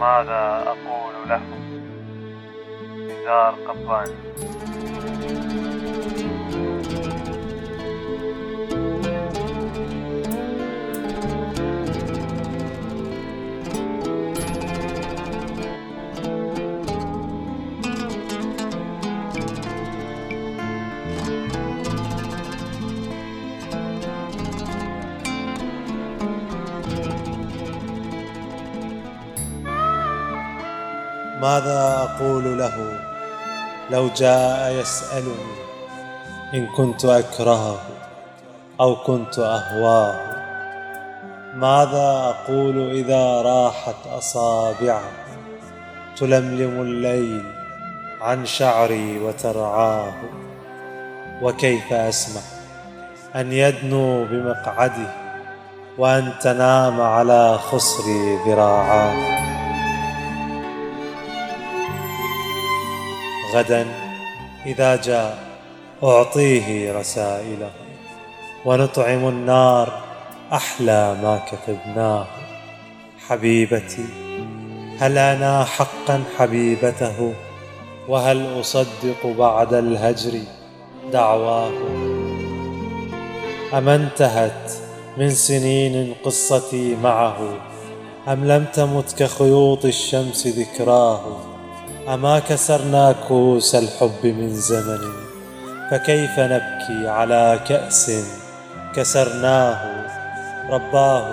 ماذا أقول له؟ نزار قباني ماذا أقول له؟ لو جاء يسألني. إن كنت أكرهه أو كنت أهواه. ماذا أقول إذا راحت أصابعه؟ تلملم الليل عن شعري وترعاه. وكيف أسمح أن يدنو بمقعده وأن تنام على خصري ذراعاه؟ غدا إذا جاء أعطيه رسائله. ونطعم النار أحلى ما كتبناه. حبيبتي هل أنا حقا حبيبته؟ وهل أصدق بعد الهجر دعواه؟ أم انتهت من سنين قصتي معه؟ أم لم تمت كخيوط الشمس ذكراه؟ أما كسرنا كؤوس الحب من زمن فكيف نبكي على كأس كسرناه؟ رباه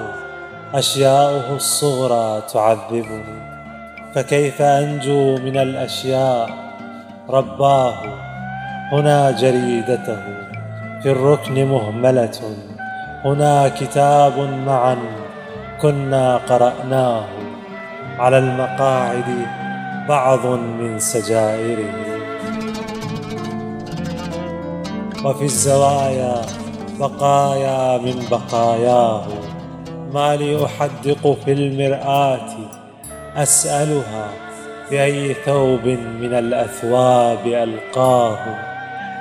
أشياؤه الصغرى تعذبني فكيف أنجو من الأشياء؟ رباه هنا جريدته في الركن مهملة هنا كتاب معا كنا قرأناه على المقاعد بعض من سجائره وفي الزوايا بقايا من بقاياه. ما لي أحدق في المرآة؟ أسألها بأي ثوب من الأثواب ألقاه.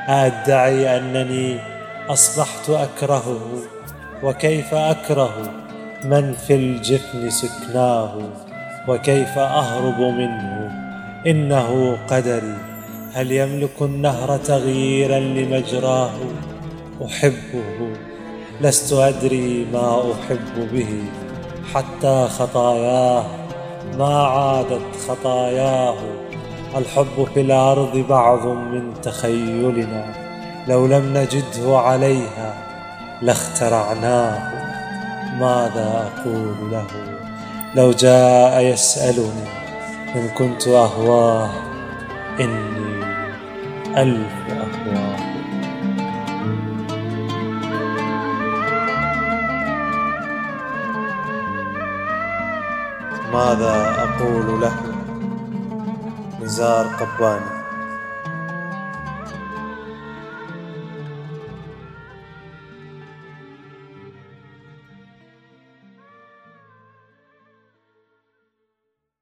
أدعي أنني أصبحت أكرهه. وكيف أكره من في الجفن سكناه؟ وكيف أهرب منه؟ إنه قدري. هل يملك النهر تغييرا لمجراه؟ أحبه. لست أدري ما أحب به. حتى خطاياه. ما عادت خطاياه. الحب في الأرض بعض من تخيلنا. لو لم نجده عليها لاخترعناه. ماذا أقول له؟ لو جاء يسألني. إن كنت أهواه إني ألف أهواه. ماذا أقول له؟ نزار قباني.